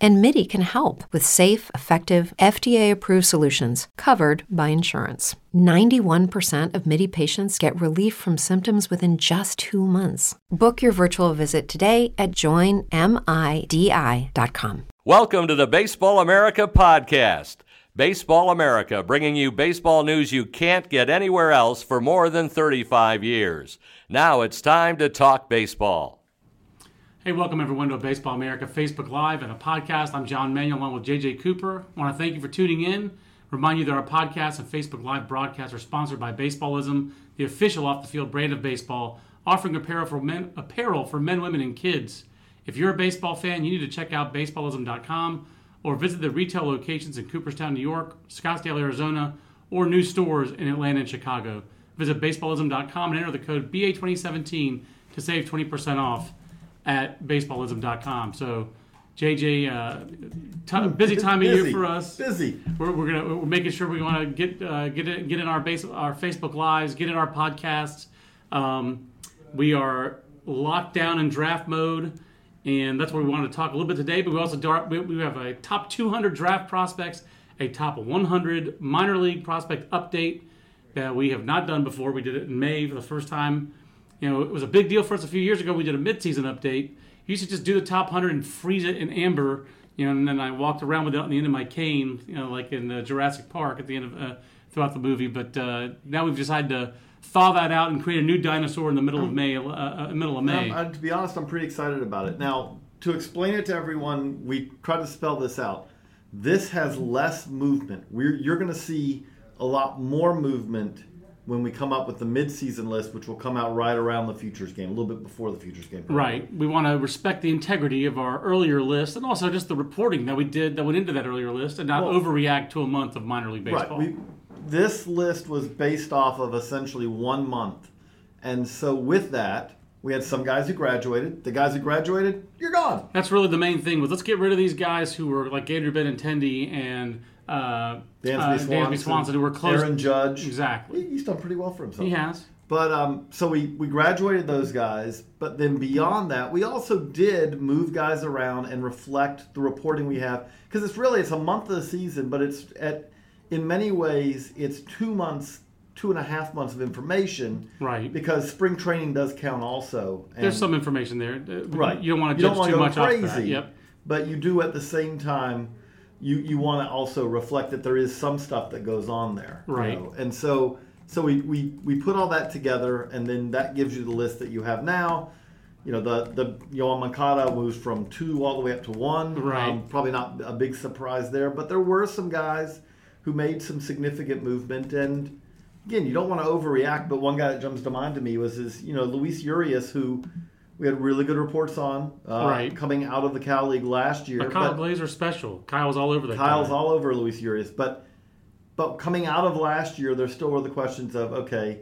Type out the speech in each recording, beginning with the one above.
And MIDI can help with safe, effective, FDA approved solutions covered by insurance. 91% of MIDI patients get relief from symptoms within just two months. Book your virtual visit today at joinmidi.com. Welcome to the Baseball America podcast. Baseball America, bringing you baseball news you can't get anywhere else for more than 35 years. Now it's time to talk baseball. Hey, welcome everyone to Baseball America Facebook Live and a podcast. I'm John Manuel along with JJ Cooper. I want to thank you for tuning in. Remind you that our podcast and Facebook Live broadcasts are sponsored by Baseballism, the official off the field brand of baseball, offering apparel for men, apparel for men, women, and kids. If you're a baseball fan, you need to check out baseballism.com or visit the retail locations in Cooperstown, New York, Scottsdale, Arizona, or new stores in Atlanta and Chicago. Visit baseballism.com and enter the code BA2017 to save 20% off at baseballism.com. So, JJ, uh, t- busy time of Busy. year for us. Busy. We're, we're gonna we're making sure we want to get uh, get it, get in our base our Facebook lives, get in our podcasts. Um, we are locked down in draft mode, and that's what we wanted to talk a little bit today. But we also dar- we, we have a top 200 draft prospects, a top 100 minor league prospect update that we have not done before. We did it in May for the first time. You know, it was a big deal for us a few years ago. We did a midseason update. You used to just do the top 100 and freeze it in amber, you know, and then I walked around with it on the end of my cane, you know, like in uh, Jurassic Park at the end of uh, throughout the movie. But uh, now we've decided to thaw that out and create a new dinosaur in the middle of May. Uh, uh, middle of May. To be honest, I'm pretty excited about it. Now, to explain it to everyone, we try to spell this out. This has less movement. We're, you're going to see a lot more movement when we come up with the mid-season list, which will come out right around the futures game, a little bit before the futures game. probably. Right. We want to respect the integrity of our earlier list and also just the reporting that we did that went into that earlier list and not Well- overreact to a month of minor league Right. baseball. We, this list was based off of essentially one month. And so with that, we had some guys who graduated. The guys who graduated, you're gone. That's really the main thing was let's get rid of these guys who were like Andrew Benintendi and uh, Dansby uh, Swanson, Dansby Swanson who were close. Aaron Judge. Exactly. He- He's done pretty well for himself. He has. But um, so we, we graduated those guys, but then beyond that, we also did move guys around and reflect the reporting we have because it's really it's a month of the season, but it's at in many ways it's two months, two and a half months of information, Right. Because spring training does count also. And, There's some information there. Uh, right. You don't want to judge too go much crazy, off that. Yep. But you do at the same time. You, you want to also reflect that there is some stuff that goes on there, you Right. know? And so so we, we, we put all that together, and then that gives you the list that you have now. You know, the the Yoan Moncada moves from two all the way up to one. Right. Um, probably not a big surprise there, but there were some guys who made some significant movement. And again, you don't want to overreact, but one guy that jumps to mind to me was his, you know, Luis Urias, who we had really good reports on uh, Right. coming out of the Cal League last year. But Kyle Glaser special. Kyle's all over that. Kyle's guy. all over Luis Urias, but but coming out of last year, there still were the questions of okay,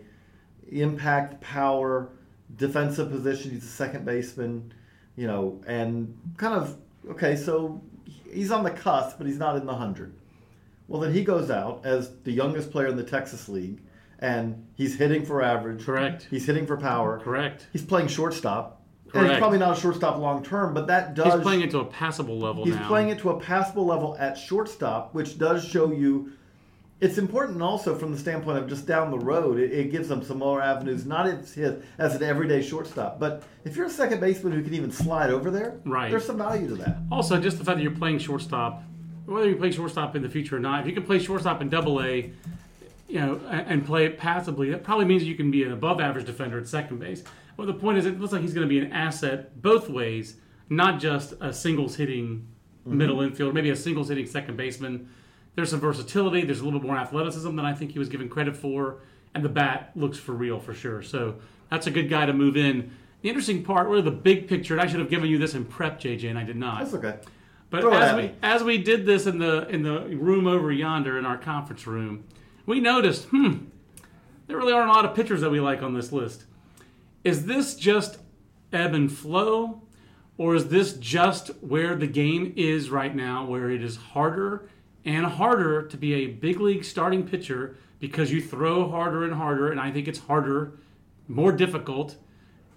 impact, power, defensive position. He's a second baseman, you know, and kind of okay. So he's on the cusp, but he's not in the hundred. Well, then he goes out as the youngest player in the Texas League, and he's hitting for average. Correct. He's hitting for power. Correct. He's playing shortstop. And he's probably not a shortstop long term, but that does. He's playing it to a passable level He's now. playing it to a passable level at shortstop, which does show you. It's important also from the standpoint of just down the road. It, it gives them some more avenues, not as his as an everyday shortstop, but if you're a second baseman who can even slide over there, Right. there's some value to that. Also, just the fact that you're playing shortstop, whether you play shortstop in the future or not, if you can play shortstop in Double A, you know, and, play it passively, that probably means you can be an above-average defender at second base. Well, the point is, it looks like he's going to be an asset both ways, not just a singles hitting middle infielder, maybe a singles hitting second baseman. There's some versatility. There's a little bit more athleticism than I think he was given credit for, and the bat looks for real for sure. So that's a good guy to move in. The interesting part, really the big picture, and I should have given you this in prep, JJ, and I did not. That's okay. But Throw as we me. as we did this in the in the room over yonder in our conference room, we noticed, hmm, there really aren't a lot of pitchers that we like on this list. Is this just ebb and flow, or is this just where the game is right now, where it is harder and harder to be a big league starting pitcher because you throw harder and harder, and I think it's harder, more difficult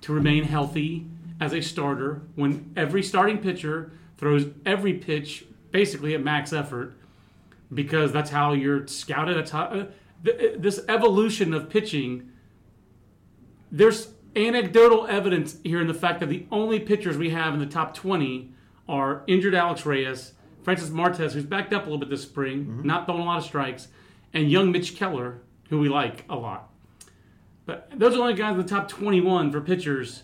to remain healthy as a starter when every starting pitcher throws every pitch basically at max effort because that's how you're scouted. That's how uh, th- this evolution of pitching. There's anecdotal evidence here in the fact that the only pitchers we have in the top 20 are injured Alex Reyes, Francis Martes, who's backed up a little bit this spring, mm-hmm. not throwing a lot of strikes, and young Mitch Keller, who we like a lot. But those are the only guys in the top 21 for pitchers.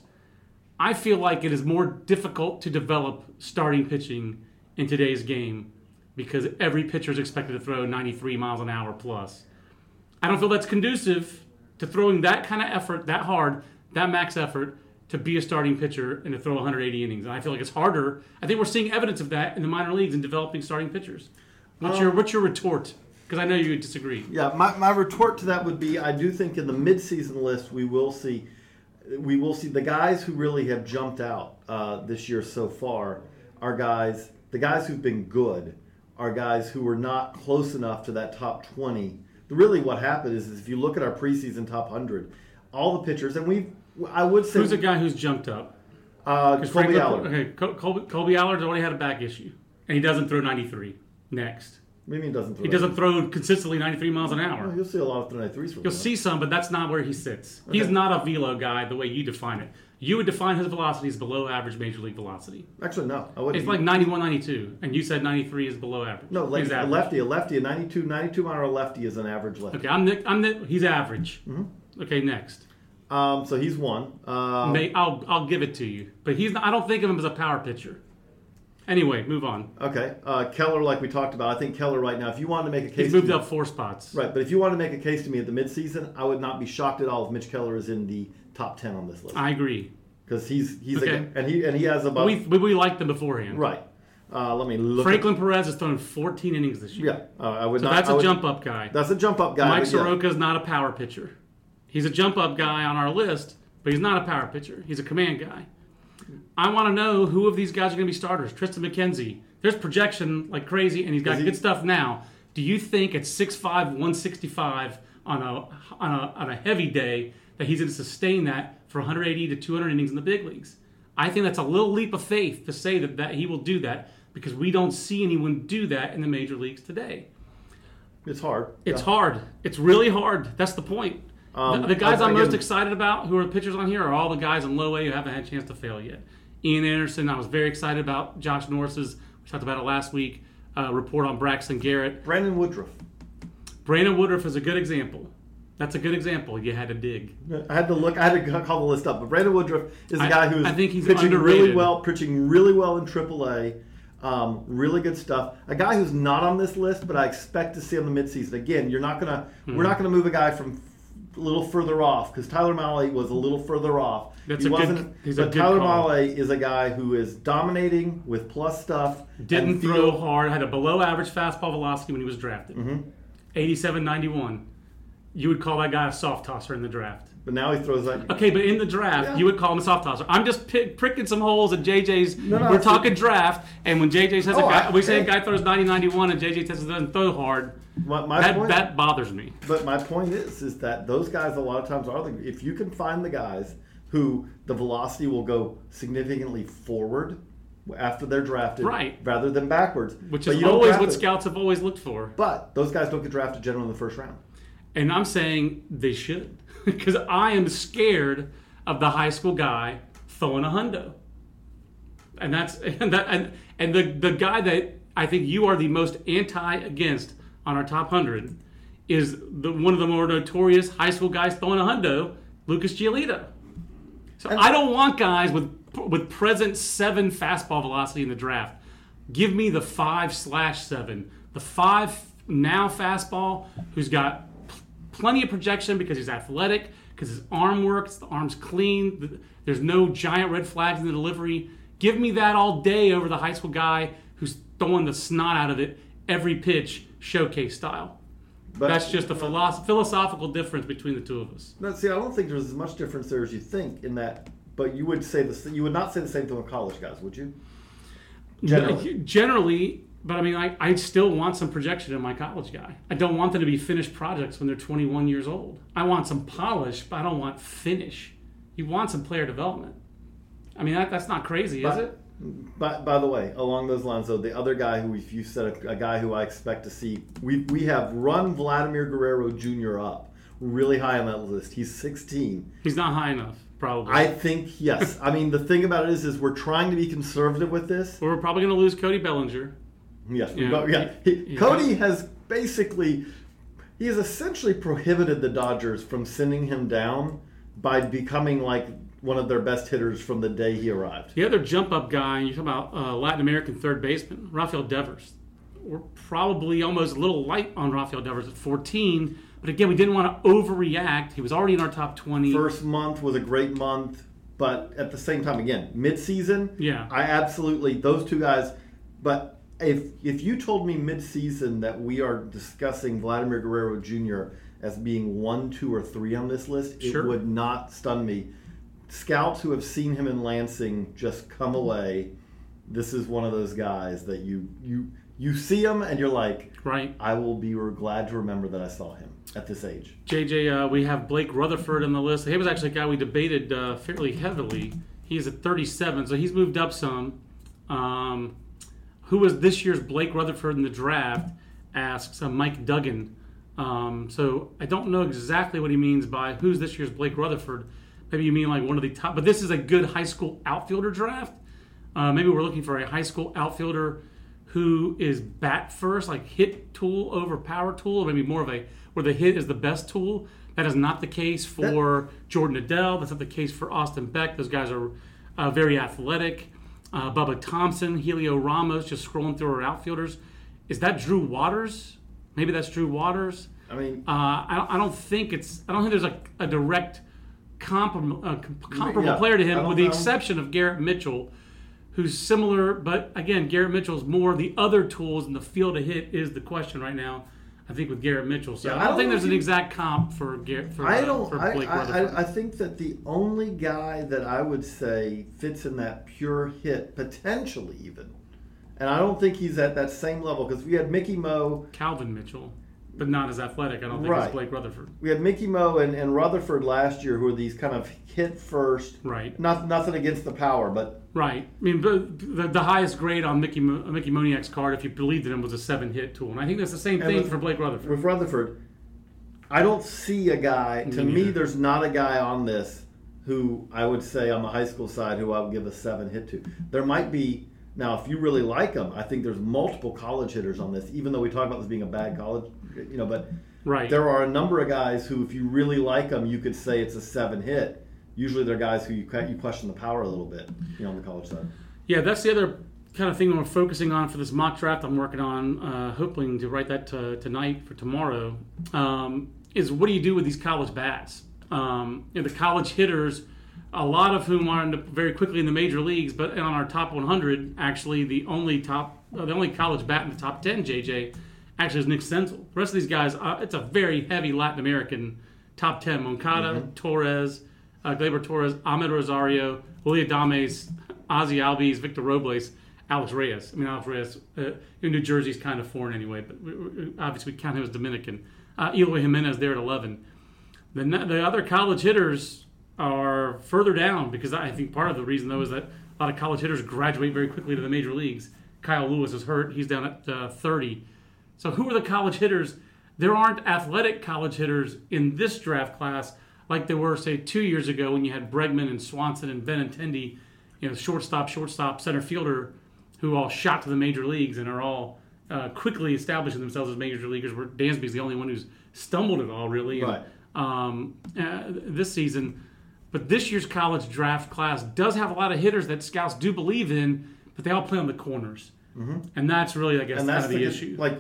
I feel like it is more difficult to develop starting pitching in today's game because every pitcher is expected to throw 93 miles an hour plus. I don't feel that's conducive to throwing that kind of effort, that hard, that max effort to be a starting pitcher and to throw 180 innings. And I feel like it's harder. I think we're seeing evidence of that in the minor leagues in developing starting pitchers. What's your what's your retort? Because I know you disagree. Yeah, my, my retort to that would be I do think in the midseason list we will see we will see the guys who really have jumped out uh, this year so far are guys the guys who've been good are guys who were not close enough to that top 20 really what happened is, is if you look at our preseason top 100 all the pitchers and we i would say Who's a guy who's jumped up? uh, Kolby Franklin- Allard. Okay, Col- Kolby, Kolby Allard's already had a back issue, and he doesn't throw 93. Next, What do you mean doesn't throw he doesn't throw consistently 93 miles an hour. you'll see a lot of 93s from You'll him. see some, but that's not where he sits. He's not a velo guy the way you define it. You would define his velocity as below average major league velocity. actually no i wouldn't It's like 91, 92, and you said 93 is below average. no like He's a average. lefty a lefty a 92 92 mile a lefty is an average lefty Okay, I'm the, I'm the, he's average. Mm-hmm. Okay, next. Um, so he's one um, May, I'll I'll give it to you, but he's not, I don't think of him as a power pitcher. Anyway, move on. Okay, uh, Keller, like we talked about, I think Keller right now. If you wanted to make a case, He's moved to me- up four spots. right? But if you wanted to make a case to me at the midseason, I would not be shocked at all if Mitch Keller is in the top ten on this list I agree. because he's he's Okay. a, and he and he has about We, we, we liked them beforehand. right. Uh, let me look. Franklin Perez has thrown 14 innings this year. yeah, uh, I would So not. that's I a would- jump up guy. That's a jump up guy. Mike. Soroka is not a power pitcher. He's a jump up guy on our list, but he's not a power pitcher. He's a command guy. I want to know who of these guys are going to be starters. Triston McKenzie. There's projection like crazy, and he's got he- good stuff now. Do you think at 6'5", 165 on a on a on a heavy day that he's going to sustain that for 180 to 200 innings in the big leagues? I think that's a little leap of faith to say that, that he will do that because we don't see anyone do that in the major leagues today. It's hard. It's Yeah. hard. It's really hard. That's the point. Um, the, the guys I'm most excited about, who are the pitchers on here, are all the guys in low A who haven't had a chance to fail yet. Ian Anderson, I was very excited about. Josh Norris's, we talked about it last week, uh, report on Braxton Garrett. Brandon Woodruff. Brandon Woodruff is a good example. That's a good example. You had to dig. I had to look. I had to call the list up. But Brandon Woodruff is a guy who's I think he's pitching really well, pitching really well in AAA. Um, really good stuff. A guy who's not on this list, but I expect to see on the midseason. Again, you're not gonna. Hmm. We're not gonna move a guy from a little further off because Tyler Mahle was a little further off. That's he a good- wasn't. he's a but good Tyler call. Mahle is a guy who is dominating with plus stuff. Didn't and throw hard, had a below average fastball velocity when he was drafted. Mm-hmm. 87 91. You would call that guy a soft tosser in the draft. But now he throws like. Okay, but in the draft, Yeah. you would call him a soft tosser. I'm just pick, pricking some holes in JJ's. no, no, we're it's- talking draft, and when JJ says Oh, a guy, I- we say a hey. guy throws 90 91 and JJ says he doesn't throw hard, My, my that, point, that bothers me. But my point is, is that those guys a lot of times are the. If you can find the guys who the velocity will go significantly forward after they're drafted, Right. rather than backwards, Which But is you always what it. scouts have always looked for. But those guys don't get drafted generally in the first round. And I'm saying they should. Because I am scared of the high school guy throwing a hundo. And that's and that and, and the the guy that I think you are the most anti against on our top hundred is the one of the more notorious high school guys throwing a hundo, Lucas Giolito. So And- I don't want guys with with present seven fastball velocity in the draft. Give me the five slash seven, the five now fastball who's got plenty of projection because he's athletic, because his arm works, the arm's clean, there's no giant red flags in the delivery. Give me that all day over the high school guy who's throwing the snot out of it every pitch, showcase style. But, That's just a philosoph- philosophical difference between the two of us. No, see, I don't think there's as much difference there as you think in that. But you would say the you would not say the same thing with college guys, would you? Generally, generally but I mean, I, I still want some projection in my college guy. I don't want them to be finished projects when they're 21 years old. I want some polish, but I don't want finish. You want some player development. I mean, that, that's not crazy, but, is it? By, by the way, along those lines, though, the other guy who you said a, a guy who I expect to see, we we have run Vladimir Guerrero Jr. up really high on that list. He's 16. He's not high enough, probably. I think yes. I mean, the thing about it is, is we're trying to be conservative with this. Well, we're probably going to lose Cody Bellinger. Yes, yeah. yeah. He, Cody has basically he has essentially prohibited the Dodgers from sending him down by becoming like one of their best hitters from the day he arrived. The other jump up guy, you talk about uh, Latin American third baseman, Rafael Devers. We're probably almost a little light on Rafael Devers at 14, but again, we didn't want to overreact. He was already in our top 20. First month was a great month, but at the same time, again, mid-season, yeah, I absolutely those two guys. But if if you told me mid-season that we are discussing Vladimir Guerrero Jr. as being one, two, or three on this list, sure. it would not stun me scouts who have seen him in Lansing just come away. This is one of those guys that you you you see him and you're like, right. I will be glad to remember that I saw him at this age. JJ, uh, we have Blake Rutherford on the list. He was actually a guy we debated uh, fairly heavily. He's at 37, so he's moved up some. Um, who was this year's Blake Rutherford in the draft? Asks uh, Mike Duggan. Um, so I don't know exactly what he means by who's this year's Blake Rutherford. Maybe you mean like one of the top, but this is a good high school outfielder draft. Uh, maybe we're looking for a high school outfielder who is bat first, like hit tool over power tool, or maybe more of a where the hit is the best tool. That is not the case for Jordon Adell. That's not the case for Austin Beck. Those guys are uh, very athletic. Uh, Bubba Thompson, Heliot Ramos, just scrolling through our outfielders. Is that Drew Waters? Maybe that's Drew Waters. I mean, uh, I, I, don't think it's. I don't think there's a, a direct comparable, uh, comparable yeah, player to him, with the know. exception of Garrett Mitchell, who's similar. But again, Garrett Mitchell's more the other tools in the field to hit is the question right now. I think with Garrett Mitchell, so yeah, I, don't I don't think there's an exact comp for Garrett. For, I don't. Uh, for Blake I, I, I think that the only guy that I would say fits in that pure hit potentially even, and I don't think he's at that same level because we had Mickey Moe, Calvin Mitchell but not as athletic. I don't think right. as Blake Rutherford. We had Mickey Mo and, and Rutherford last year, who were these kind of hit first. Right. Not nothing against the power, but right. I mean, the, the highest grade on Mickey Mickey Moniak's card, if you believed in him, was a seven hit tool, and I think that's the same thing with, for Blake Rutherford. With Rutherford, I don't see a guy. Me to me, there's not a guy on this who I would say on the high school side who I would give a seven hit to. There might be now, if you really like them, I think there's multiple college hitters on this. Even though we talk about this being a bad college, you know, but right. there are a number of guys who, if you really like them, you could say it's a seven hit. Usually, they're guys who you you question the power a little bit, you know, on the college side. Yeah, that's the other kind of thing we're focusing on for this mock draft I'm working on, uh, hoping to write that to, tonight for tomorrow. Um, is what do you do with these college bats? Um, you know, the college hitters a lot of whom are very quickly in the major leagues. But on our top 100, actually, the only top, uh, the only college bat in the top 10, JJ, actually is Nick Senzel. The rest of these guys, uh, it's a very heavy Latin American top 10. Moncada, mm-hmm. Torres, uh, Gleyber Torres, Amed Rosario, Willy Adames, Ozzie Albies, Victor Robles, Alex Reyes. I mean, Alex Reyes, uh, in New Jersey's kind of foreign anyway, but we, we, obviously we count him as Dominican. Uh, Eloy Jimenez there at 11. The, the other college hitters, are further down because I think part of the reason though is that a lot of college hitters graduate very quickly to the major leagues. Kyle Lewis is hurt; he's down at uh, 30. So who are the college hitters? There aren't athletic college hitters in this draft class like there were say two years ago when you had Bregman and Swanson and Benintendi, you know, shortstop, shortstop, center fielder, who all shot to the major leagues and are all uh, quickly establishing themselves as major leaguers. Where Dansby's the only one who's stumbled at all, really. Right. And, um, uh, this season but this year's college draft class does have a lot of hitters that scouts do believe in, but they all play on the corners. and that's really, I guess, and kind that's of the, the, issue. Like,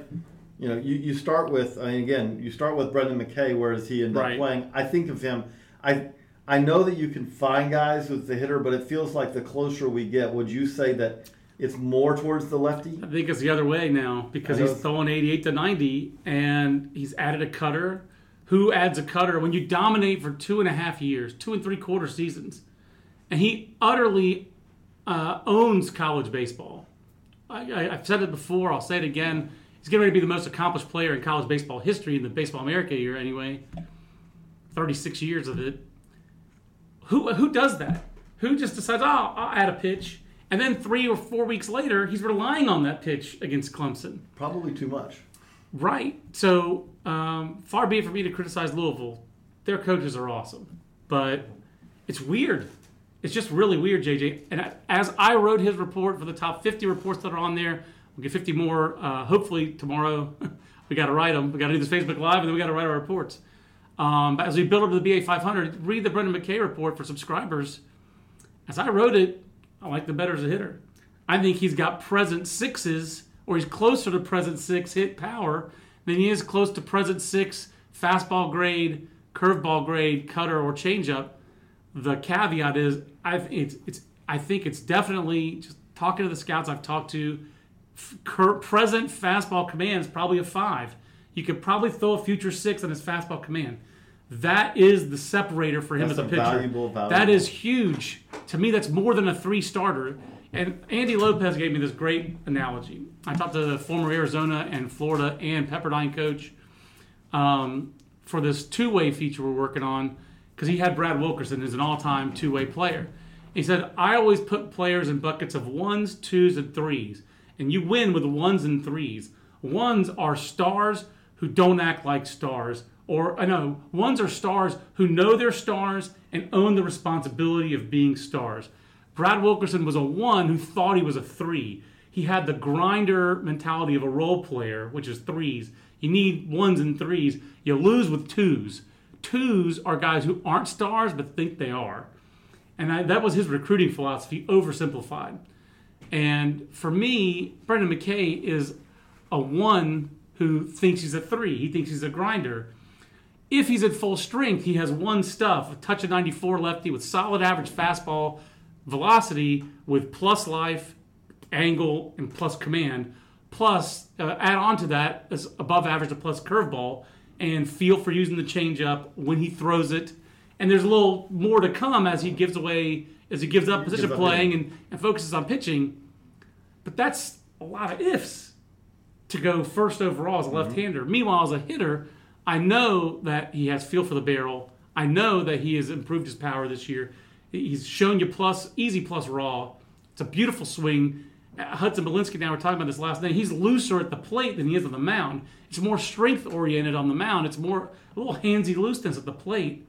you know, you, you start with. I mean, again, you start with Brendan McKay. Where does he end Right. up playing? I think of him. I I know that you can find guys with the hitter, but it feels like the closer we get. Would you say that it's more towards the lefty? I think it's the other way now because he's throwing 88 to 90 and he's added a cutter. Who adds a cutter when you dominate for two and a half years, two and three quarter seasons? And he utterly uh, owns college baseball. I, I, I've said it before, I'll say it again. He's getting ready to be the most accomplished player in college baseball history in the Baseball America year, anyway. 36 years of it. Who, who does that? Who just decides, oh, I'll add a pitch, and then three or four weeks later, he's relying on that pitch against Clemson. Probably too much. Right. So um, far be it for me to criticize Louisville. Their coaches are awesome, but it's weird. It's just really weird, JJ. And as I wrote his report for the top 50 reports that are on there, we'll get 50 more uh, hopefully tomorrow. we got to write them. We got to do this Facebook Live, and then we got to write our reports. Um, but as we build up to the BA 500, read the Brendan McKay report for subscribers. As I wrote it, I like the better as a hitter. I think he's got present sixes, or he's closer to present six hit power than he is close to present six fastball grade, curveball grade, cutter, or changeup. The caveat is, I it's, it's I think it's definitely just talking to the scouts I've talked to. F- present fastball command is probably a five. You could probably throw a future six on his fastball command. That is the separator for him That's as a a pitcher. valuable, valuable- That is huge. To me, that's more than a three starter. And Andy Lopez gave me this great analogy. I talked to the former Arizona and Florida and Pepperdine coach um, for this two way feature we're working on because he had Brad Wilkerson as an all time two way player. He said, I always put players in buckets of ones, twos, and threes. And you win with ones and threes. Ones are stars who don't act like stars. Or, uh, I know, ones are stars who know they're stars and own the responsibility of being stars. Brad Wilkerson was a one who thought he was a three. He had the grinder mentality of a role player, which is threes. You need ones and threes. You lose with twos. Twos are guys who aren't stars but think they are. And I, that was his recruiting philosophy, oversimplified. And for me, Brendan McKay is a one who thinks he's a three. He thinks he's a grinder. If he's at full strength, he has one stuff, a touch of 94 lefty with solid average fastball velocity with plus life, angle, and plus command. Plus, uh, add on to that is above average to plus curveball and feel for using the changeup when he throws it. And there's a little more to come as he gives away, as he gives up position Gives up playing and, and focuses on pitching. But that's a lot of ifs to go first overall as a left-hander. Meanwhile, as a hitter, I know that he has feel for the barrel. I know that he has improved his power this year. He's shown you plus easy plus raw. It's a beautiful swing. Uh, Hudson Belinsky and I were talking about this last night. He's looser at the plate than he is on the mound. It's more strength oriented on the mound. It's more a little handsy looseness at the plate.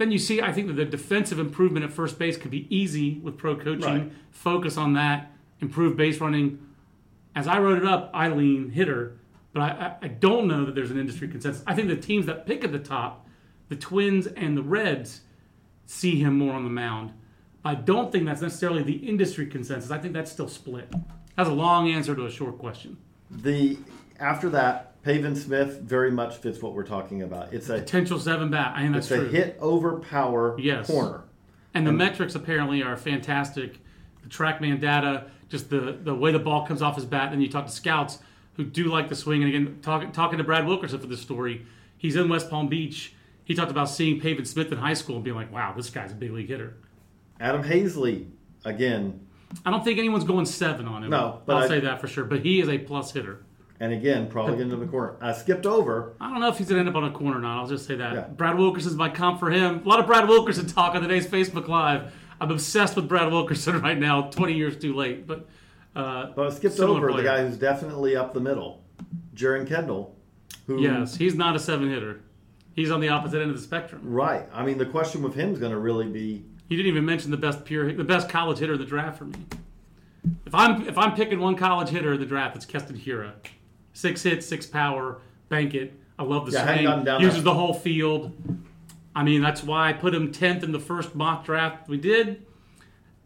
Then you see, I think that the defensive improvement at first base could be easy with pro coaching. Right. Focus on that, improve base running. As I wrote it up, I lean hitter, but I, I, I don't know that there's an industry consensus. I think the teams that pick at the top, the Twins and the Reds, see him more on the mound. I don't think that's necessarily the industry consensus. I think that's still split. That's a long answer to a short question. The after that, Pavin Smith very much fits what we're talking about. It's a Potential seven bat. I think that's it's a hit over power Yes. corner. And the metrics apparently are fantastic. The TrackMan data, just the, the way the ball comes off his bat. And you talk to scouts who do like the swing. And again, talk, talking to Brad Wilkerson for this story, he's in West Palm Beach. He talked about seeing Pavin Smith in high school and being like, wow, this guy's a big league hitter. Adam Haseley again I don't think anyone's going seven on him. No, but I'll I- say that for sure. But he is a plus hitter. And again probably getting to the corner. I skipped over. I don't know if he's going to end up on a corner or not. I'll just say that. Yeah. Brad Wilkerson's my comp for him. A lot of Brad Wilkerson talk on today's Facebook Live. I'm obsessed with Brad Wilkerson right now, 20 years too late. But, uh, But I skipped over the guy who's definitely up the middle, Jeren Kendall. Who, yes, he's not a seven hitter. He's on the opposite end of the spectrum. Right. I mean, the question with him is going to really be You didn't even mention the best pure, the best college hitter in the draft for me. If I'm if I'm picking one college hitter in the draft, it's Keston Hiura. Six hits, six power, bank it. I love the Yeah, I hadn't gotten swing. down Uses the whole field. I mean, that's why I put him tenth in the first mock draft we did.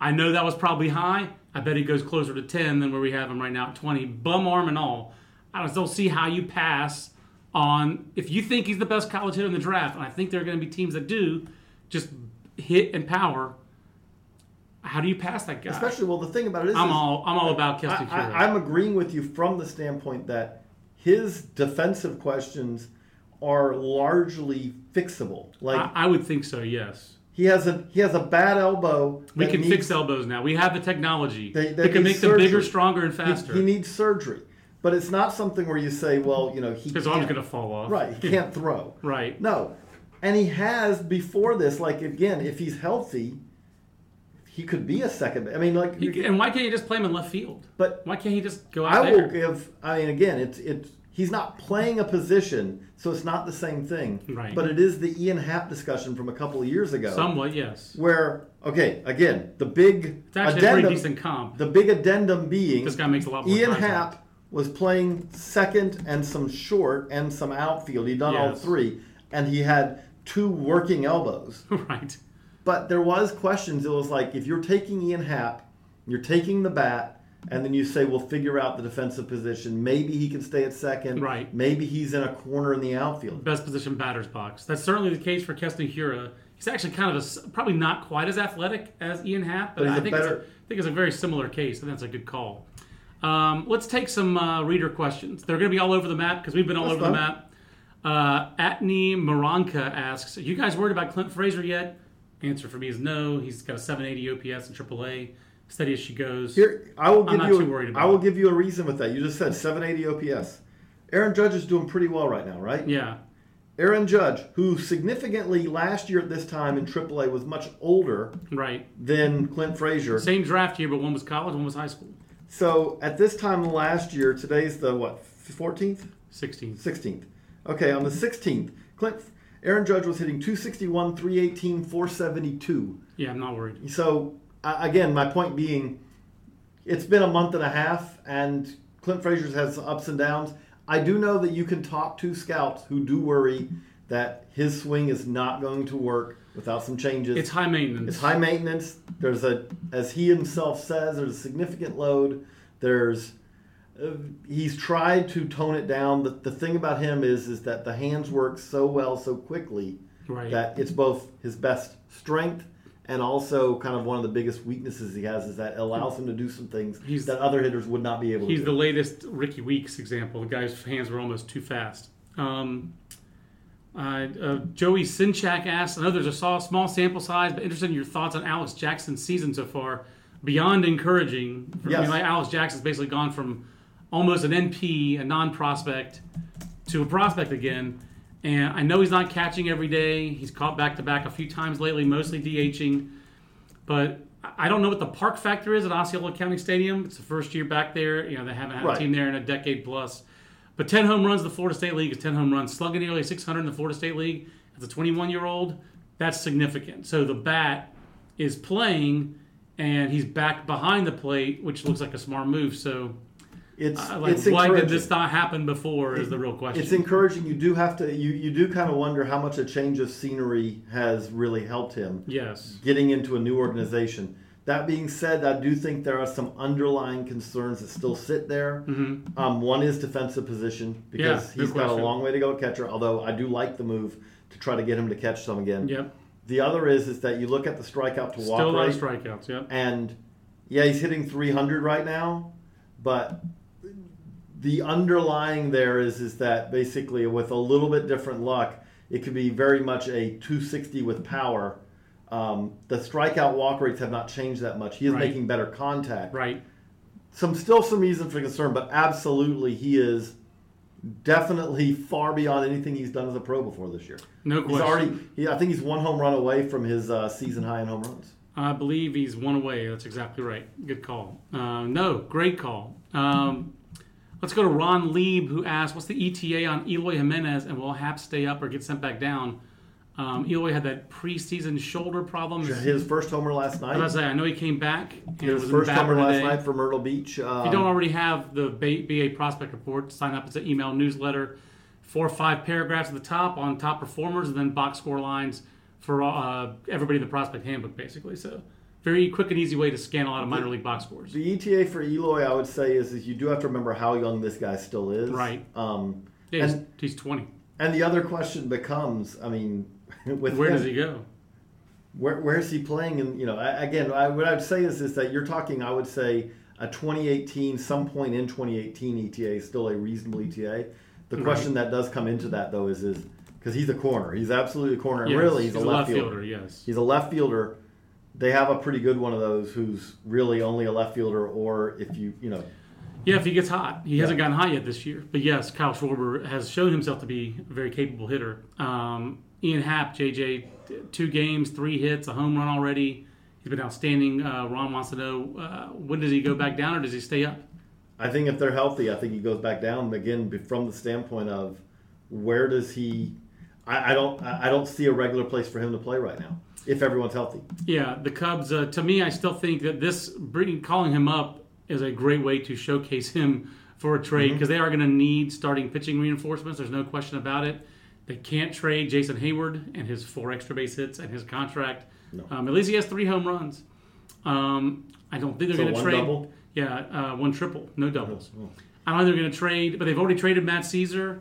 I know that was probably high. I bet he goes closer to 10 than where we have him right now at 20, bum arm and all. I just don't see how you pass on if you think he's the best college hitter in the draft, and I think there are going to be teams that do, just hit and power. How do you pass that guy? Especially, well, the thing about it is, I'm is all I'm all about I, I'm agreeing with you from the standpoint that his defensive questions are largely fixable. Like I, I would think so. Yes, he has a he has a bad elbow. we can needs- fix elbows now. We have the technology. They can make them bigger, stronger, and faster. he needs surgery, but it's not something where you say, well, you know, he His arm's going to fall off. right. He can't throw. Right. No, and he has before this. Like again, if he's healthy, he could be a second. I mean, like, He- and why can't you just play him in left field? but Why can't he just go out I there? will give. I mean, again, it's it's he's not playing a position, so it's not the same thing. Right. But it is the Ian Happ discussion from a couple of years ago, Somewhat, yes. where okay, again, the big It's actually a pretty decent comp. the big addendum being This guy makes a lot more Ian contact. Happ was playing second and some short and some outfield. He'd done all three, and he had two working elbows. right. But there was questions. It was like if you're taking Ian Happ, you're taking the bat, and then you say we'll figure out the defensive position. Maybe he can stay at second. Right. Maybe he's in a corner in the outfield. Best position batter's box. That's certainly the case for Keston Hiura. He's actually kind of a probably not quite as athletic as Ian Happ, but, But I think it's a, better- I think it's a very similar case, I think that's a good call. Um, let's take some uh, reader questions. They're going to be all over the map because we've been all That's over the map. Uh, Atney Moranka asks, "Are you guys worried about Clint Frazier yet?" Answer for me is no. He's got a 780 OPS in AAA, steady as she goes. Here, I will give I'm give not you. too a- worried about I will give you a reason with that. You just said 780 OPS. Aaron Judge is doing pretty well right now, right? Yeah, Aaron Judge, who significantly last year at this time in AAA was much older right. than Clint Frazier. Same draft year, but one was college, one was high school. So at this time last year, today's the what, 14th? 16th. 16th. Okay, on the 16th, Clint Aaron Judge was hitting 261, 318, 472. Yeah, I'm not worried. So again, my point being, it's been a month and a half, and Clint Frazier has ups and downs. I do know that you can talk to scouts who do worry that his swing is not going to work without some changes. It's high maintenance. It's high maintenance. There's a, as he himself says, there's a significant load. There's, he's tried to tone it down. The, the thing about him is, is that the hands work so well, so quickly, Right. that it's both his best strength and also kind of one of the biggest weaknesses he has is that it allows him to do some things He's- that other hitters would not be able He's to. He's the latest Rickie Weeks example. The guy's hands were almost too fast. Um, uh, uh, Joey Sinchak asks, I know there's a small, sample size, but interested in your thoughts on Alex Jackson's season so far. Beyond encouraging. I Yes. mean, like Alex Jackson's basically gone from almost an NP, a non-prospect, to a prospect again. And I know he's not catching every day. He's caught back to back a few times lately, mostly DHing. But I don't know what the park factor is at Osceola County Stadium. It's the first year back there. You know, they haven't had Right. a team there in a decade plus. But 10 home runs the Florida State League is 10 home runs. Slugging nearly 600 in the Florida State League as a 21 year old, that's significant. So the bat is playing, and he's back behind the plate, which looks like a smart move. So, It's, uh, like, it's why did this not happen before? Is the real question. It's encouraging. You do have to. You, you do kind of wonder how much a change of scenery has really helped him yes. getting into a new organization. That being said, I do think there are some underlying concerns that still sit there. Um, one is defensive position because Mm-hmm. Yeah, he's got a long way to go at catcher. Although I do like the move to try to get him to catch some again. Yep. The other is is that you look at the strikeout to walk Still a lot of rate, strikeouts. Yep. and yeah, he's hitting 300 right now, but the underlying there is is that basically with a little bit different luck, it could be very much a 260 with power. Um, the strikeout walk rates have not changed that much. He is Right. making better contact. Right. Some still some reason for concern, but absolutely he is definitely far beyond anything he's done as a pro before this year. No He's question. already. He, I think he's one home run away from his uh, season high in home runs. I believe he's one away. That's exactly right. Good call. Uh, no, great call. Um, let's go to Ron Lieb, who asked, "What's the ETA on Eloy Jimenez, and will Happ stay up or get sent back down?" Um, Eloy had that preseason shoulder problem. His first homer last night. I was say, I know he came back. His was first homer last night for Myrtle Beach. Um, If you don't already have the BA Prospect Report, sign up. It's an email newsletter. Four or five paragraphs at the top on top performers, and then box score lines for uh, everybody in the Prospect Handbook, basically. So very quick and easy way to scan a lot of minor league box scores. The ETA for Eloy, I would say, is, is you do have to remember how young this guy still is. Right. Um, Yeah, he's, and he's 20. and the other question becomes, I mean, with Where him, does he go? Where, where is he playing? And you know, I, again, I, what I would say is, is that you're talking. I would say a 2018, some point in 2018 ETA is still a reasonable ETA. The question that does come into that though is, is because he's a corner. He's absolutely a corner. And Yes, really, he's, a left fielder. Yes. He's a left fielder. They have a pretty good one of those who's really only a left fielder, or if you, you know, Yeah, if he gets hot, he hasn't gotten hot yet this year. But yes, Kyle Schwarber has shown himself to be a very capable hitter. Um, Ian Happ, JJ, two games, three hits, a home run already. He's been outstanding. Uh, Ron wants to know uh, when does he go back down or does he stay up? I think if they're healthy, I think he goes back down again from the standpoint of where does he? I, I don't. I don't see a regular place for him to play right now if everyone's healthy. Yeah, the Cubs. Uh, to me, I still think that this bringing calling him up is a great way to showcase him for a trade because they are going to need starting pitching reinforcements. There's no question about it. They can't trade Jason Heyward and his four extra base hits and his contract. Um, at least he has three home runs. Um, I don't think they're So going to trade. double? Yeah, uh, one triple, no doubles. I don't think they're going to trade, but they've already traded Matt Szczur.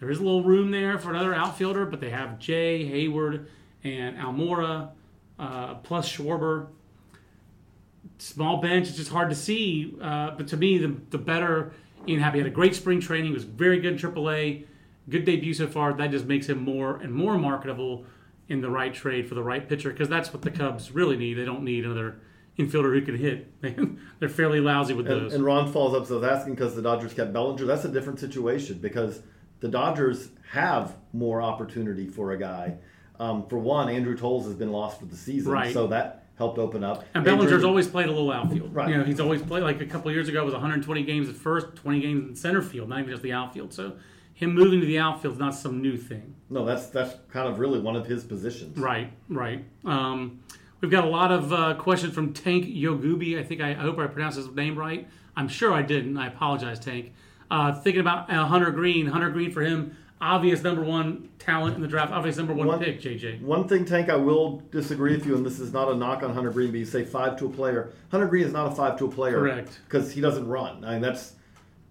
There is a little room there for another outfielder, but they have Jay Heyward and Almora uh, plus Schwarber. Small bench, it's just hard to see. Uh, but to me, the, the better Ian Happy had a great spring training, he was very good in AAA, good debut so far. That just makes him more and more marketable in the right trade for the right pitcher because that's what the Cubs really need. They don't need another infielder who can hit. They're fairly lousy with And, those. and Ron falls up. So I was asking because the Dodgers kept Bellinger. That's a different situation because the Dodgers have more opportunity for a guy. Um, for one, Andrew Toles has been lost for the season, Right. so that helped open up. And Andrew- Bellinger's always played a little outfield. Right. You know, he's always played like a couple years ago it was 120 games at first, 20 games in center field, not even just the outfield. So him moving to the outfield is not some new thing. no. That's that's kind of really one of his positions. Right, right. Um, we've got a lot of uh, questions from Tank Yogubi. I think I, I hope I pronounced his name right. I'm sure I didn't. I apologize, Tank. Uh, thinking about uh, Hunter Greene. Hunter Greene for him, obvious number one talent in the draft, obvious number one, One- pick. JJ. One thing, Tank, I will disagree with you, and this is not a knock on Hunter Greene, but you say five to a player. Hunter Greene is not a five to a player. Correct. Because he doesn't run. I mean, that's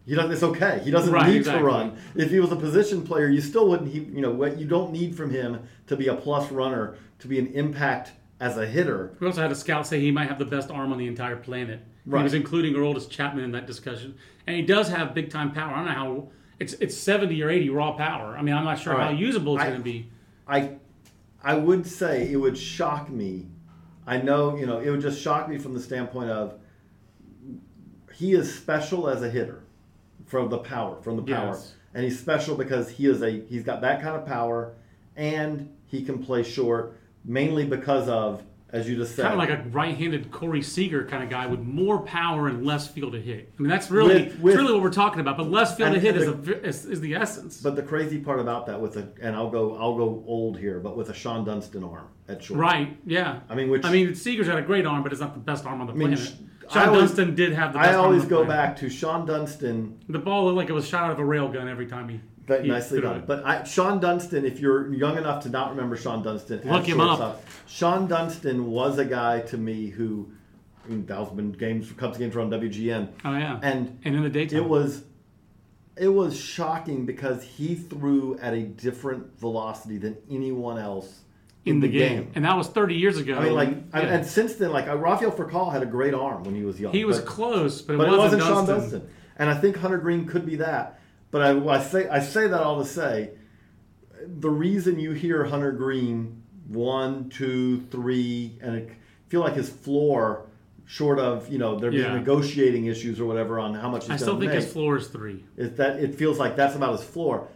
he doesn't. It's okay. He doesn't Right, need exactly. to run. If he was a position player, you still wouldn't. He, you know, what you don't need from him to be a plus runner, to be an impact as a hitter. We also had a scout say he might have the best arm on the entire planet. He Right. was including Aroldis Chapman in that discussion, and he does have big time power. I don't know how it's it's seventy or eighty raw power. I mean, I'm not sure All how usable it's going to be. I, I would say it would shock me. I know, you know, it would just shock me from the standpoint of he is special as a hitter from the power, from the power. Yes. And he's special because he is a he's got that kind of power and he can play short mainly because of as you just said Kind of like a right-handed Corey Seager kind of guy with more power and less field to hit. I mean, that's really With- with- really what we're talking about. But less field to hit is, the- a, is, is the essence. But the crazy part about that with a and I'll go I'll go old here, but with a Shawon Dunston arm at short. right? Yeah. I mean, which- I mean, Seager's got a great arm, but it's not the best arm on the mean, planet. Shawon always- Dunston did have the best I always go planet. back to Shawon Dunston The ball looked like it was shot out of a railgun every time he. He nicely done. But I, Shawon Dunston, if you're young enough to not remember Shawon Dunston, Look him up. Shawon Dunston was a guy to me who, I mean, that was been games, Cubs games were on WGN. Oh yeah. And and in the daytime, it was, it was shocking because he threw at a different velocity than anyone else in the game. and that was 30 years ago. I mean, like, I- and since then, like uh, Rafael Furcal had a great arm when he was young. he was but- close, but it but it wasn't, wasn't Shawon. Dunston. And I think Hunter Greene could be that. But I, I say I say that all to say, the reason you hear Hunter Greene one, two, three, and it feel like his floor, short of you know there being Yeah. negotiating issues or whatever on how much he's I still think make, his floor is three. is that it feels like that's about his floor.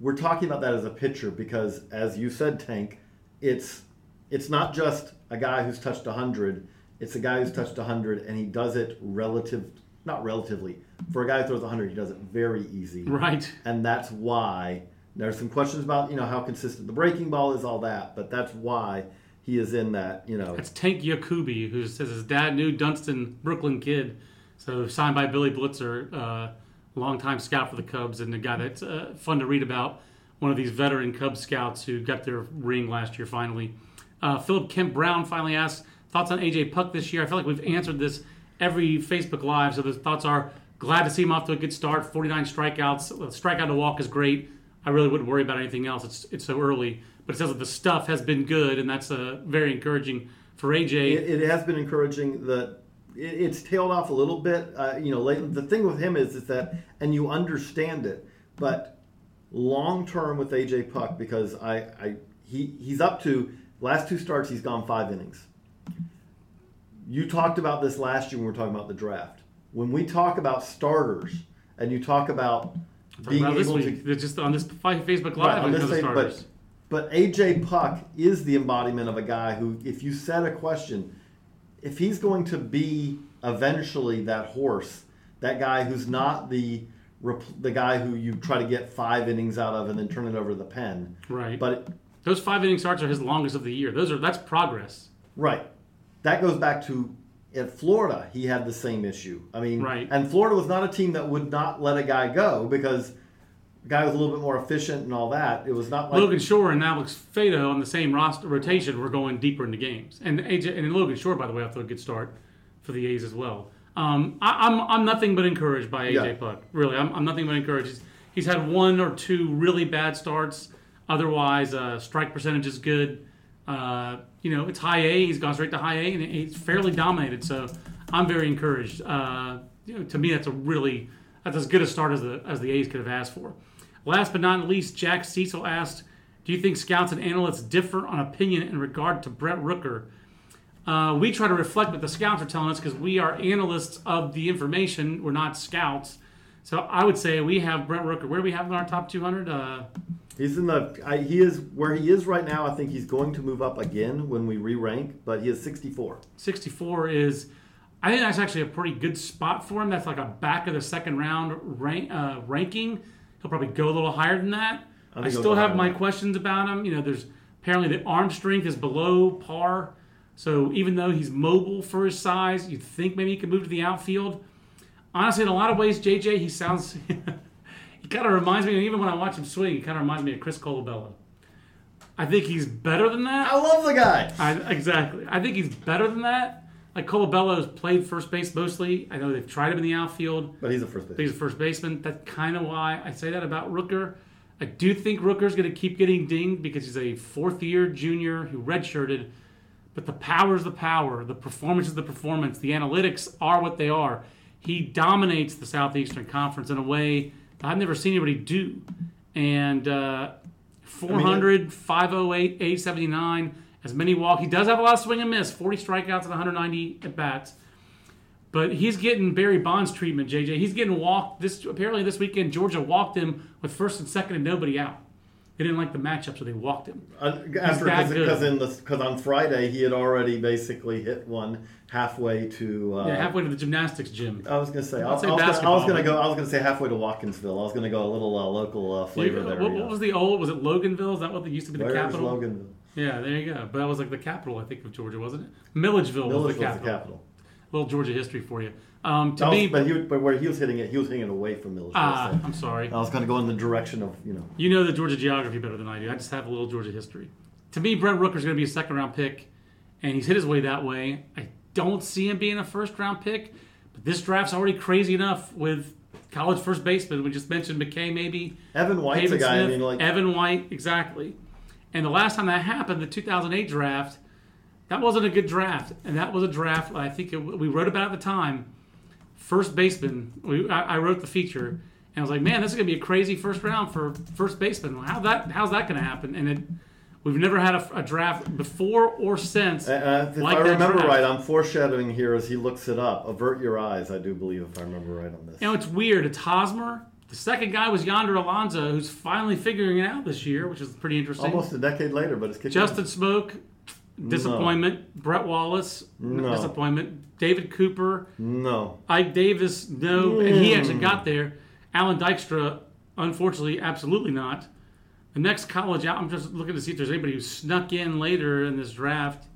We're talking about that as a pitcher because, as you said, Tank, it's it's not just a guy who's touched hundred. It's a guy who's touched hundred, and he does it relative, not relatively. For a guy who throws hundred, he does it very easy, Right. and that's why there's some questions about you know how consistent the breaking ball is, all that. But that's why he is in that you know. It's Tank Yakubi, who says his dad knew Dunston, Brooklyn kid. So signed by Billy Blitzer, uh, longtime scout for the Cubs, and a guy that's uh, fun to read about. One of these veteran Cub scouts who got their ring last year finally. Uh, Philip Kemp Brown finally asked, thoughts on AJ Puk this year. I feel like we've answered this every Facebook Live. So the thoughts are glad to see him off to a good start. 49 strikeouts. Strikeout to walk is great. I really wouldn't worry about anything else. It's it's so early, but it says that the stuff has been good, and that's uh, very encouraging for AJ. It, it has been encouraging that it, it's tailed off a little bit. Uh, you know, late, the thing with him is is that, and you understand it, but long term with AJ Puk because I, I he he's up to last two starts he's gone five innings. You talked about this last year when we were talking about the draft. When we talk about starters and you talk about being this able to just on this Facebook Live, Right, on this thing, starters. but, but AJ Puk is the embodiment of a guy who, if you set a question, if he's going to be eventually that horse, that guy who's not the the guy who you try to get five innings out of and then turn it over to the pen, Right. But Those five inning starts are his longest of the year. Those are that's progress. right, that goes back to at Florida, he had the same issue. I mean, Right. and Florida was not a team that would not let a guy go because the guy was a little bit more efficient and all that. It was not like Logan Shore and Alex Faedo on the same roster rotation were going deeper into games, and AJ and Logan Shore, by the way, off to a good start for the A's as well. Um, I, I'm I'm nothing but encouraged by AJ Yeah. Puk. Really, I'm, I'm nothing but encouraged. He's, he's had one or two really bad starts. Otherwise, uh, strike percentage is good. Uh, you know, it's high A. He's gone straight to high A, and he's fairly dominated. So I'm very encouraged. Uh, you know, to me, that's a really that's as good a start as the as the A's could have asked for. Last but not least, Jack Cecil asked, "Do you think scouts and analysts differ on opinion in regard to Brent Rooker?" Uh, we try to reflect what the scouts are telling us because we are analysts of the information. We're not scouts. So I would say we have Brent Rooker. Where do we have in our top 200? He's in the. I, he is where he is right now. I think he's going to move up again when we re-rank, but he is 64. 64 is, I think that's actually a pretty good spot for him. That's like a back of the second round rank, uh, ranking. He'll probably go a little higher than that. I I, still have my questions about him. You know, there's apparently the arm strength is below par. So even though he's mobile for his size, you'd think maybe he could move to the outfield. Honestly, in a lot of ways, JJ, he sounds. he kind of reminds me, even when I watch him swing, he kind of reminds me of Chris Colabello. I think he's better than that. I love the guy. I, exactly. I think he's better than that. Like Colabello's played first base mostly. I know they've tried him in the outfield. But he's a first But base. he's a first baseman. That's kind of why I say that about Rooker. I do think Rooker's going to keep getting dinged because he's a fourth year junior who redshirted. But the power is the power. The performance is the performance. The analytics are what they are. He dominates the Southeastern Conference in a way I've never seen anybody do. And uh, 400, 508, 879, as many walk. He does have a lot of swing and miss, 40 strikeouts and 190 at bats. But he's getting Barry Bonds treatment, JJ. He's getting walked this apparently this weekend. Georgia walked him with first and second and nobody out. They didn't like the matchup, so they walked him. Uh, After because because on Friday he had already basically hit one halfway to. Uh, Yeah, halfway to the gymnastics gym. I was gonna say. I, I was say gonna, I was gonna go. I was gonna say halfway to Watkinsville. I was gonna go a little uh, local uh, flavor there. what, what was the old? Was it Loganville? Is that what used to be the capital? Loganville? Yeah, there you go. But that was like the capital, I think, of Georgia, wasn't it? Milledgeville Village was the was capital. the capital. little Georgia history for you. Um, to was- me, but, he, but where he was hitting it, he was hitting it away from Milledgeville. ah, so I'm sorry. I was going to go in the direction of you know. You know the Georgia geography better than I do. I just have a little Georgia history. To me, Brent Rooker's going to be a second round pick, and he's hit his way that way. I don't see him being a first round pick, but this draft's already crazy enough with college first baseman. We just mentioned McKay, maybe. Evan White's a guy. I mean, like Evan White, exactly. And the last time that happened, the 2008 draft, that wasn't a good draft, and that was a draft. I think it, we wrote about at the time. First baseman, we, I, I wrote the feature, and I was like, "Man, this is gonna be a crazy first round for first baseman. How that? How's that gonna happen?" And it, we've never had a, a draft before or since. Uh, if like I remember draft. right, I'm foreshadowing here as he looks it up. Avert your eyes, I do believe, if I remember right on this. You know, it's weird. It's Hosmer. The second guy was Yonder Alonso, who's finally figuring it out this year, which is pretty interesting. Almost a decade later, but it's kicking. Justin Smoak, disappointment. Brett Wallace, No. disappointment. David Cooper, No. Ike Davis, no, and he actually got there. Allan Dykstra, unfortunately, absolutely not. The next college out, I'm just looking to see if there's anybody who snuck in later in this draft.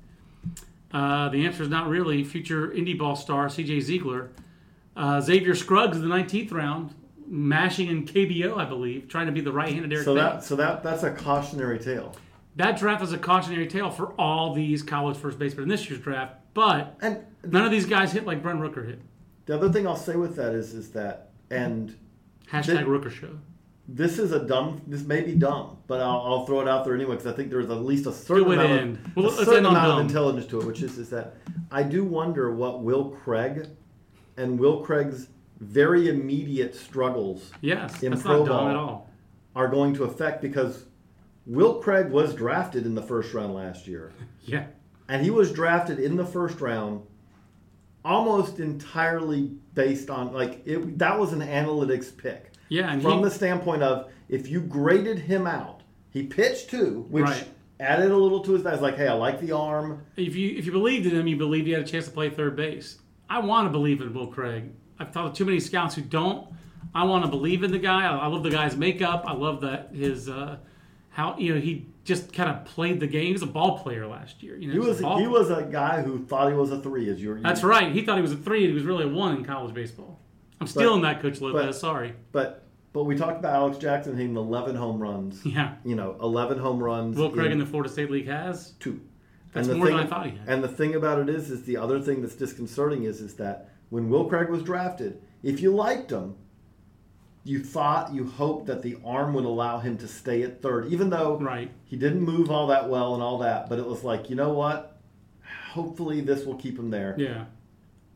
Uh, the answer is not really. Future indie ball star C.J. Ziegler, uh, Xavier Scruggs in the 19th round, mashing in KBO, I believe, trying to be the right-handed Eric So that so that that's a cautionary tale. That draft is a cautionary tale for all these college first basemen in this year's draft. But And none of these guys hit like Brent Rooker hit. the other thing I'll say with that is is that and Hashtag Rooker Show. This is a dumb. This may be dumb, but I'll, I'll throw it out there anyway because I think there's at least a certain Good way to amount, end. of, Well, a let's certain amount of intelligence to it, which is is that I do wonder what Will Craig and Will Craig's very immediate struggles Yes, In that's pro not dumb ball. at all. are going to affect because Will Craig was drafted in the first round last year. Yeah. And he was drafted in the first round almost entirely based on like it that was an analytics pick. Yeah, and From he- the standpoint of if you graded him out, he pitched too, which Right. added a little to his It's like, hey, I like the arm. If you if you believed in him, you believed he had a chance to play third base. I want to believe in Will Craig. I've talked to too many scouts who don't. I want to believe in the guy. I, I love the guy's makeup. I love that his uh, how you know he just kind of played the game. He was a ball player last year. You know, He was he player. was a guy who thought he was a three as you were That's right. He thought he was a three, and he was really a one in college baseball. I'm stealing that, Coach Lopez. but- Sorry. But but we talked about Alex Jackson hitting eleven home runs. Yeah. You know, eleven home runs. Will Craig in- in the Florida State League has. two. That's the more than I thought he had. And the thing about it is, is the other thing that's disconcerting is, is that when Will Craig was drafted, if you liked him, you thought, you hoped that the arm would allow him to stay at third, even though Right. he didn't move all that well and all that. But it was like, you know what? Hopefully, this will keep him there, Yeah.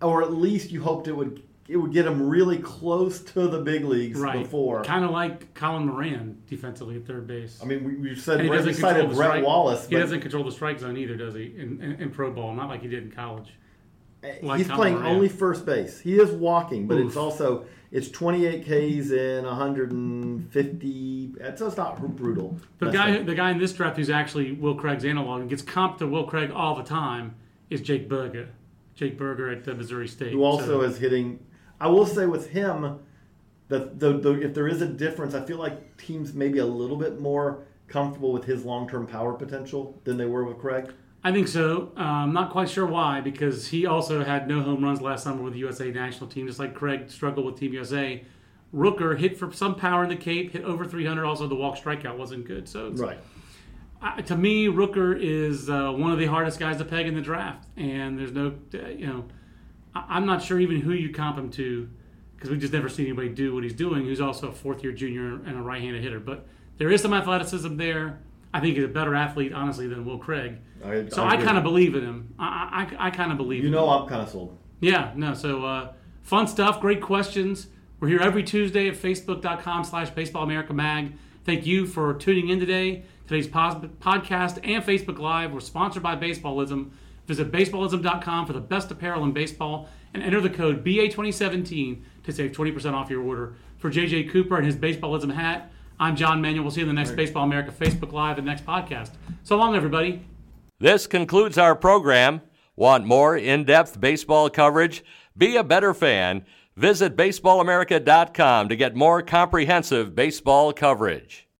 or at least you hoped it would. It would get him really close to the big leagues Right. before. Kind of like Colin Moran defensively at third base. I mean, we, we said And he doesn't control the Brett strike. Wallace, He doesn't control the strike zone either, does he? In, in, in pro ball, not like he did in college. Eh, like he's Colin playing Moran. only first base. He is walking, but Oof. it's also it's 28 Ks in 150. Eh, so it's not brutal. The That's guy, the guy in this draft who's actually Will Craig's analog and gets comped to Will Craig all the time is Jake Burger. Jake Burger at the Missouri State. who also So- is hitting. I will say with him, that the, the if there is a difference, I feel like teams maybe a little bit more comfortable with his long-term power potential than they were with Craig. I think so. Uh, I'm not quite sure why because he also had no home runs last summer with the USA national team, just like Craig struggled with Team USA. Rooker hit for some power in the Cape, hit over 300. Also, the walk strikeout wasn't good. So it's- Right. I, to me, Rooker is uh, one of the hardest guys to peg in the draft, and there's no, uh, you know, I, I'm not sure even who you comp him to, because we just never seen anybody do what he's doing. Who's also a fourth-year junior and a right-handed hitter, but there is some athleticism there. I think he's a better athlete, honestly, than Will Craig. I- so I I, kind of believe in him. I, I, I kind of believe. In him. You know, him. I'm kind of sold. Yeah, no. So uh, fun stuff, great questions. We're here every Tuesday at facebook.com slash baseball America mag. Thank you for tuning in today. Today's podcast and Facebook Live were sponsored by Baseballism. Visit baseballism.com for the best apparel in baseball and enter the code BA2017 to save 20% off your order. For JJ Cooper and his Baseballism hat, I'm John Manuel. We'll see you in the next Baseball America Facebook Live and next podcast. So long, everybody. This concludes our program. Want more in depth baseball coverage? Be a better fan. Visit baseballamerica.com to get more comprehensive baseball coverage.